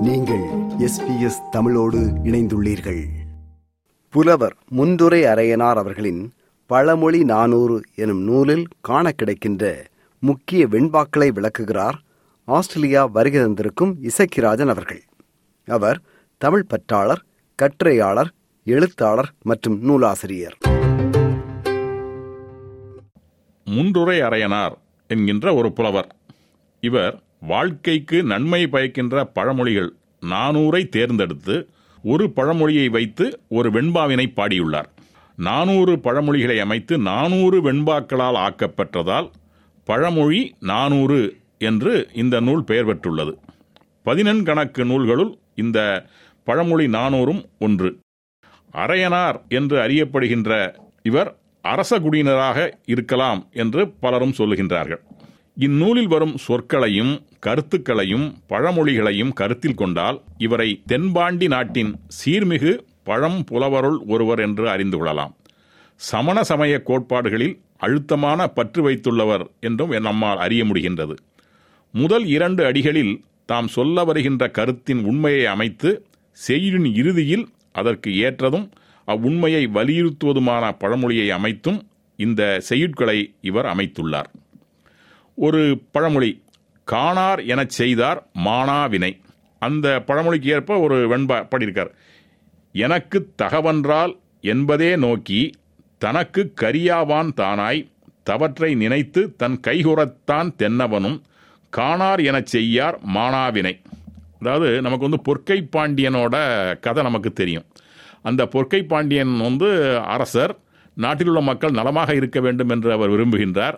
நீங்கள் எஸ்பிஎஸ் தமிழோடு இணைந்துள்ளீர்கள். புலவர் முந்துரை அரையனார் அவர்களின் பழமொழி நானூறு எனும் நூலில் காண கிடைக்கின்ற முக்கிய வெண்பாக்களை விளக்குகிறார் ஆஸ்திரேலியா வருகை தந்திருக்கும் இசக்கிராஜன் அவர்கள். அவர் தமிழ் பற்றாளர் கட்டுரையாளர் எழுத்தாளர் மற்றும் நூலாசிரியர். முன்றுரை அரையனார் என்கின்ற ஒரு புலவர். இவர் வாழ்க்கைக்கு நன்மை பயக்கின்ற பழமொழிகள் நானூறை தேர்ந்தெடுத்து ஒரு பழமொழியை வைத்து ஒரு வெண்பாவினை பாடியுள்ளார். நானூறு பழமொழிகளை அமைத்து நானூறு வெண்பாக்களால் ஆக்கப்பெற்றதால் பழமொழி நானூறு என்று இந்த நூல் பெயர் பெற்றுள்ளது. பதினெண்கணக்கு நூல்களுள் இந்த பழமொழி நானூறும் ஒன்று. அரையனார் என்று அறியப்படுகின்ற இவர் அரச குடியினராக இருக்கலாம் என்று பலரும் சொல்லுகின்றார்கள். இந்நூலில் வரும் சொற்களையும் கருத்துக்களையும் பழமொழிகளையும் கருத்தில் கொண்டால் இவரை தென்பாண்டி நாட்டின் சீர்மிகு பழம் புலவருள் ஒருவர் என்று அறிந்து கொள்ளலாம். சமண சமய கோட்பாடுகளில் அழுத்தமான பற்று வைத்துள்ளவர் என்றும் நம்மால் அறிய முடிகின்றது. முதல் இரண்டு அடிகளில் தாம் சொல்ல வருகின்ற கருத்தின் உண்மையை அமைத்து செய்யுளின் இறுதியில் அதற்கு ஏற்றதும் அவ்வுண்மையை வலியுறுத்துவதுமான பழமொழியை அமைத்தும் இந்த செய்யுட்களை இவர் அமைத்துள்ளார். ஒரு பழமொழி காணார் எனச் செய்தார் மானாவினை அந்த பழமொழிக்கு ஏற்ப ஒரு வெண்பா பாடியிருக்கார். எனக்கு தகவன்றால் என்பதே நோக்கி தனக்கு கரியாவான் தானாய் தவற்றை நினைத்து தன் கைகுறத்தான் தென்னவனும் காணார் எனச் செய்யார் மானாவினை அதாவது நமக்கு வந்து பொற்கை பாண்டியனோட கதை நமக்கு தெரியும். அந்த பொற்கை பாண்டியன் வந்து அரசர் நாட்டில் உள்ள மக்கள் நலமாக இருக்க வேண்டும் என்று அவர் விரும்புகின்றார்.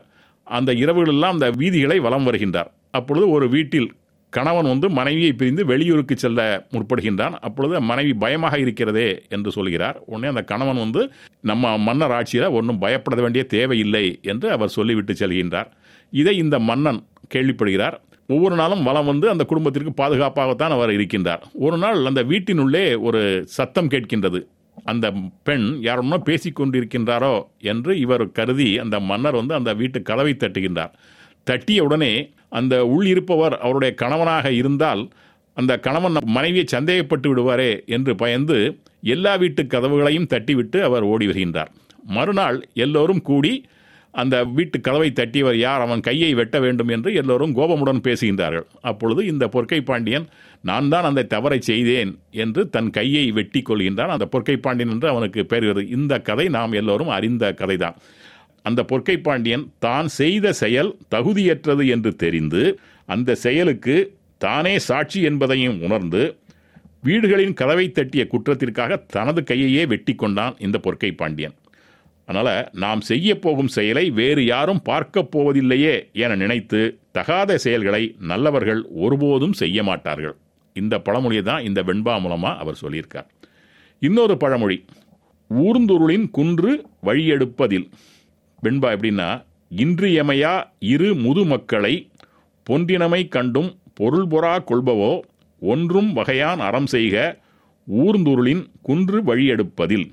அந்த இரவுகளெல்லாம் அந்த வீதிகளை வலம் வருகின்றார். அப்பொழுது ஒரு வீட்டில் கணவன் வந்து மனைவியை பிரிந்து வெளியூருக்கு செல்ல முற்படுகின்றான். அப்பொழுது மனைவி பயமாக இருக்கிறதே என்று சொல்கிறார். உடனே அந்த கணவன் வந்து நம்ம மன்னர் ஆட்சியில் ஒன்றும் பயப்பட வேண்டிய தேவையில்லை என்று அவர் சொல்லிவிட்டு செல்கின்றார். இதை இந்த மன்னன் கேள்விப்படுகிறார். ஒவ்வொரு நாளும் வளம் வந்து அந்த குடும்பத்திற்கு பாதுகாப்பாகத்தான் அவர் இருக்கின்றார். ஒரு நாள் அந்த வீட்டினுள்ளே ஒரு சத்தம் கேட்கின்றது. அந்த பெண் யாருன்னா பேசிக் கொண்டிருக்கின்றாரோ என்று இவர் கருதி அந்த மன்னர் வந்து அந்த வீட்டு கதவை தட்டுகின்றார். தட்டிய உடனே அந்த உள் இருப்பவர் அவருடைய கணவனாக இருந்தால் அந்த கணவன் மனைவியை சந்தேகப்பட்டு விடுவாரே என்று பயந்து எல்லா வீட்டு கதவுகளையும் தட்டிவிட்டு அவர் ஓடி வருகின்றார். மறுநாள் எல்லோரும் கூடி அந்த வீட்டு கதவை தட்டியவர் யார் அவன் கையை வெட்ட வேண்டும் என்று எல்லோரும் கோபமுடன் பேசுகின்றார்கள். அப்பொழுது இந்த பொற்கை பாண்டியன் நான் தான் அந்த தவறை செய்தேன் என்று தன் கையை வெட்டி கொள்கின்றான். அந்த பொற்கை பாண்டியன் என்று அவனுக்கு பெயர் இந்த கதை நாம் எல்லோரும் அறிந்த கதைதான். அந்த பொற்கை பாண்டியன் தான் செய்த செயல் தகுதியற்றது என்று தெரிந்து அந்த செயலுக்கு தானே சாட்சி என்பதையும் உணர்ந்து வீடுகளின் கதவை தட்டிய குற்றத்திற்காக தனது கையையே வெட்டி கொண்டான் இந்த பொற்கை பாண்டியன். அதனால் நாம் செய்ய போகும் செயலை வேறு யாரும் பார்க்கப் போவதில்லையே என நினைத்து தகாத செயல்களை நல்லவர்கள் ஒருபோதும் செய்ய மாட்டார்கள். இந்த பழமொழியை தான் இந்த வெண்பா மூலமாக அவர் சொல்லியிருக்கார். இன்னொரு பழமொழி ஊர்ந்துருளின் குன்று வழியெடுப்பதில். வெண்பா எப்படின்னா இன்றியமையா இரு முது மக்களை பொன்றினமை கண்டும் பொருள் பொறா கொள்பவோ ஒன்றும் வகையான் அறம் செய்க ஊர்ந்துருளின் குன்று வழியெடுப்பதில்.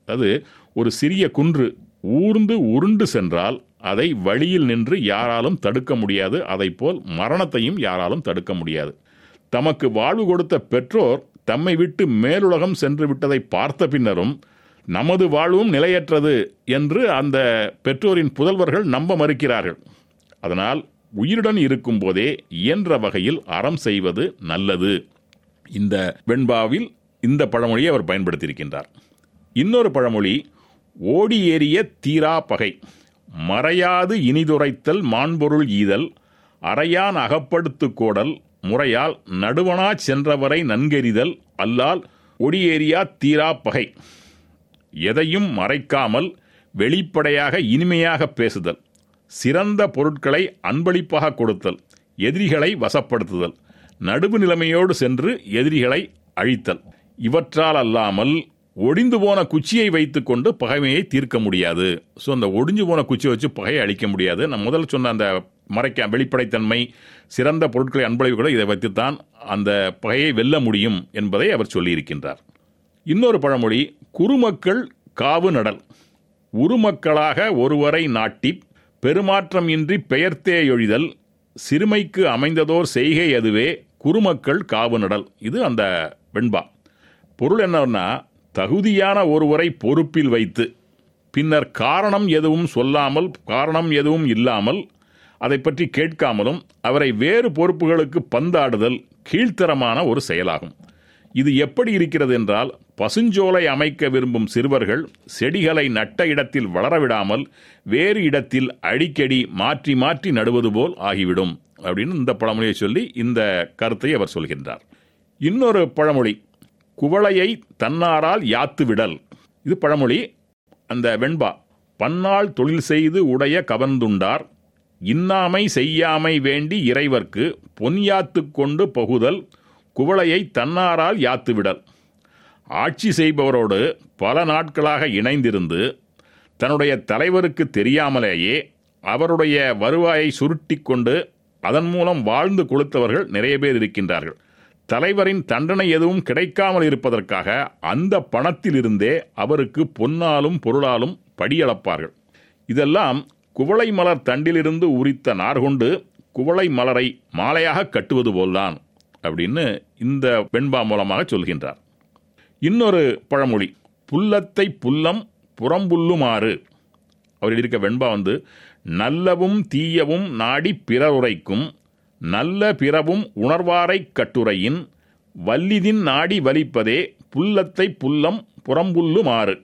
அதாவது ஒரு சிறிய குன்று ஊர்ந்து உருண்டு சென்றால் அதை வழியில் நின்று யாராலும் தடுக்க முடியாது. அதை போல் மரணத்தையும் யாராலும் தடுக்க முடியாது. தமக்கு வாழ்வு கொடுத்த பெற்றோர் தம்மை விட்டு மேலுலகம் சென்று விட்டதை பார்த்த பின்னரும் நமது வாழ்வும் நிலையற்றது என்று அந்த பெற்றோரின் புதல்வர்கள் நம்ப மறுக்கிறார்கள். அதனால் உயிருடன் இருக்கும்போதே இயன்ற வகையில் அறம் செய்வது நல்லது. இந்த வெண்பாவில் இந்த பழமொழியை அவர் பயன்படுத்தியிருக்கின்றார். இன்னொரு பழமொழி ஓடி ஏறிய தீரா பகை. மறையாது இனிதுரைத்தல் மாண்பொருள் ஈதல் அறையான் அகப்படுத்து கோடல் முறையால் நடுவனா சென்றவரை நன்கெறிதல் அல்லால் ஒடியேறியா தீரா பகை. எதையும் மறைக்காமல் வெளிப்படையாக இனிமையாக பேசுதல் சிறந்த பொருட்களை அன்பளிப்பாக கொடுத்தல் எதிரிகளை வசப்படுத்துதல் நடுவு நிலைமையோடு சென்று எதிரிகளை அழித்தல். இவற்றால் அல்லாமல் ஒடிந்து போன குச்சியை வைத்துக்கொண்டு பகைமையை தீர்க்க முடியாது. ஸோ அந்த ஒடிஞ்சு போன குச்சியை வச்சு பகையை அழிக்க முடியாது. நான் முதல்ல சொன்ன அந்த மறைக்க வெளிப்படைத்தன்மை சிறந்த பொருட்களை அன்பளிப்பு கூட இதை வைத்துத்தான் அந்த பகையை வெல்ல முடியும் என்பதை அவர் சொல்லியிருக்கின்றார். இன்னொரு பழமொழி குறுமக்கள் காவு நடல். உருமக்களாக ஒருவரை நாட்டி பெருமாற்றம் இன்றி பெயர்த்தே எழுதல் சிறுமைக்கு அமைந்ததோர் செய்கை அதுவே குருமக்கள் காவு நடல். இது அந்த வெண்பா. பொருள் என்னன்னா தகுதியான ஒருவரை பொறுப்பில் வைத்து பின்னர் காரணம் எதுவும் சொல்லாமல் காரணம் எதுவும் இல்லாமல் அதை பற்றி கேட்காமலும் அவரை வேறு பொறுப்புகளுக்கு பந்தாடுதல் கீழ்த்தரமான ஒரு செயலாகும். இது எப்படி இருக்கிறது என்றால் பசுஞ்சோலை அமைக்க விரும்பும் சிறுவர்கள் செடிகளை நட்ட இடத்தில் வளரவிடாமல் வேறு இடத்தில் அடிக்கடி மாற்றி மாற்றி நடுவது போல் ஆகிவிடும் அப்படின்னு இந்த பழமொழியை சொல்லி இந்த கருத்தை அவர் சொல்கின்றார். இன்னொரு பழமொழி குவளையை தன்னாரால் யாத்துவிடல். இது பழமொழி. அந்த வெண்பா பன்னால் தொழில் செய்து உடைய கவர்ந்துண்டார். இன்னாமை செய்யாமை வேண்டி இறைவர்க்கு பொன்யாத்து கொண்டு பகுதல். குவளையை தன்னாரால் யாத்துவிடல். ஆட்சி செய்பவரோடு பல நாட்களாக இணைந்திருந்து தன்னுடைய தலைவருக்கு தெரியாமலேயே அவருடைய வருவாயை சுருட்டி கொண்டு அதன் மூலம் வாழ்ந்து கொளுத்தவர்கள் நிறைய பேர் இருக்கின்றார்கள். தலைவரின் தண்டனை எதுவும் கிடைக்காமல் இருப்பதற்காக அந்த பணத்திலிருந்தே அவருக்கு பொன்னாலும் பொருளாலும் படியளப்பார்கள். இதெல்லாம் குவளை மலர் தண்டிலிருந்து உரித்த நார்கொண்டு குவளை மலரை மாலையாக கட்டுவது போல்தான் அப்படின்னு இந்த வெண்பா மூலமாக சொல்கின்றார். இன்னொரு பழமொழி புல்லத்தை புல்லம் புறம்புல்லுமாறு. அவர் இருக்க வெண்பா வந்து நல்லவும் தீயவும் நாடி பிறருரைக்கும் நல்ல பிறவும் உணர்வாரை கட்டுரையின் வல்லிதின் நாடி வலிப்பதே புல்லத்தை புல்லம் புறம்புல்லுமாறு.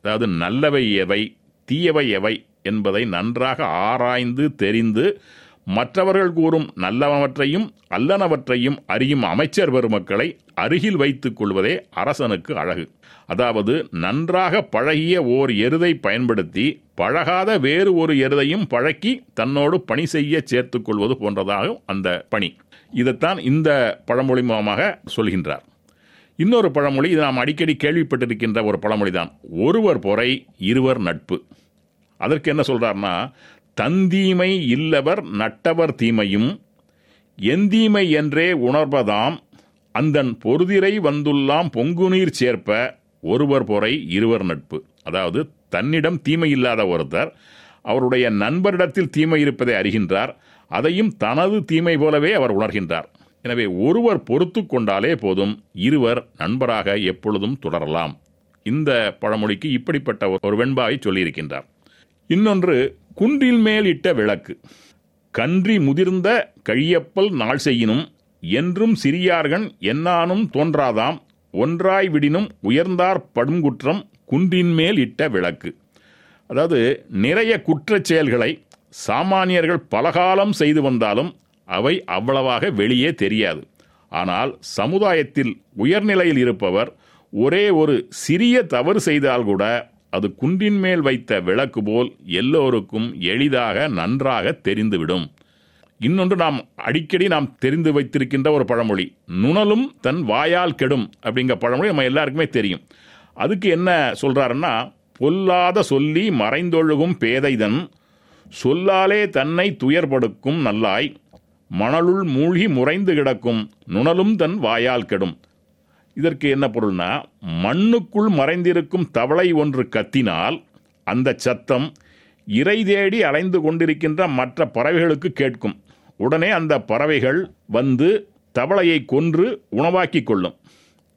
அதாவது நல்லவை எவை தீயவை எவை என்பதை நன்றாக ஆராய்ந்து தெரிந்து மற்றவர்கள் கூறும் நல்லவற்றையும் அல்லனவற்றையும் அறியும் அமைச்சர் பெருமக்களை அருகில் வைத்துக் கொள்வதே அரசனுக்கு அழகு. அதாவது நன்றாக பழகிய ஓர் எருதை பயன்படுத்தி பழகாத வேறு ஒரு எருதையும் பழக்கி தன்னோடு பணி செய்ய சேர்த்துக் கொள்வது போன்றதாகும் அந்த பணி. இதைத்தான் இந்த பழமொழி மூலமாக சொல்கின்றார். இன்னொரு பழமொழி இது நாம் அடிக்கடி கேள்விப்பட்டிருக்கின்ற ஒரு பழமொழி தான் ஒருவர் பொறை இருவர் நட்பு. அதற்கு என்ன சொல்கிறார்னா தந்தீமை இல்லவர் நட்டவர் தீமையும் எந்தீமை என்றே உணர்வதாம் அந்தன் பொருதிரை வந்துள்ளாம் பொங்குநீர் சேர்ப்ப ஒருவர் பொறை இருவர் நட்பு. அதாவது தன்னிடம் தீமை இல்லாத ஒருத்தர் அவருடைய நண்பரிடத்தில் தீமை இருப்பதை அறிகின்றார் அதையும் தனது தீமை போலவே அவர் உணர்கின்றார். எனவே ஒருவர் பொறுத்து கொண்டாலே போதும் இருவர் நண்பராக எப்பொழுதும் தொடரலாம். இந்த பழமொழிக்கு இப்படிப்பட்ட ஒரு வெண்பாவை சொல்லியிருக்கின்றார். இன்னொன்று குன்றில் மேல் இட்ட விளக்கு. கன்றி முதிர்ந்த கழியப்பல் நாள் செய்யினும் என்றும் சிறியார்கன் என்னானும் தோன்றாதாம். ஒன்றாய் விடினும் உயர்ந்தார் படுங்குற்றம் குன்றின் மேல் இட்ட விளக்கு. அதாவது நிறைய குற்றச் செயல்களை சாமானியர்கள் பலகாலம் செய்து வந்தாலும் அவை அவ்வளவாக வெளியே தெரியாது. ஆனால் சமுதாயத்தில் உயர்நிலையில் இருப்பவர் ஒரே ஒரு சிறிய தவறு செய்தால் கூட அது குன்றின் மேல் வைத்த விளக்கு போல் எல்லோருக்கும் எளிதாக நன்றாக தெரிந்துவிடும். இன்னொன்று நாம் அடிக்கடி நாம் தெரிந்து வைத்திருக்கின்ற ஒரு பழமொழி நுணலும் தன் வாயால் கெடும் அப்படிங்கிற பழமொழி நம்ம எல்லாருக்குமே தெரியும். அதுக்கு என்ன சொல்றாருன்னா பொல்லாத சொல்லி மறைந்தொழுகும் பேதைதன் சொல்லாலே தன்னை துயர்படுக்கும் நல்லாய் மணலுள் மூழ்கி முறைந்து கிடக்கும் நுணலும் தன் வாயால் கெடும். இதற்கு என்ன பொருள்னா மண்ணுக்குள் மறைந்திருக்கும் தவளை ஒன்று கத்தினால் அந்த சத்தம் இறை தேடி அலைந்து கொண்டிருக்கின்ற மற்ற பறவைகளுக்கு கேட்கும். உடனே அந்த பறவைகள் வந்து தவளையை கொன்று உணவாக்கி கொள்ளும்.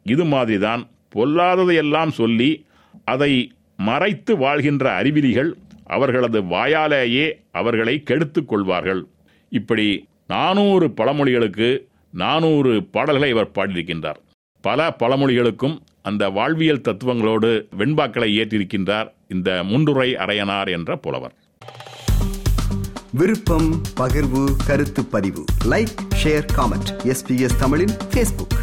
இது மாதிரிதான் பொல்லாததையெல்லாம் சொல்லி அதை மறைத்து வாழ்கின்ற அறிவிலிகள் அவர்களது வாயாலேயே அவர்களை கெடுத்துக் கொள்வார்கள். இப்படி நானூறு பழமொழிகளுக்கு நானூறு பாடல்களை இவர் பாடியிருக்கின்றார். பல பழமொழிகளுக்கும் அந்த வாழ்வியல் தத்துவங்களோடு வெண்பாக்களை ஏற்றிருக்கின்றார் இந்த முண்டுரை அரையனார் என்ற புலவர். விருப்பம் பகிர்வு கருத்து பதிவு. லைக் ஷேர் காமெண்ட் எஸ்பிஎஸ் தமிழின் ஃபேஸ்புக்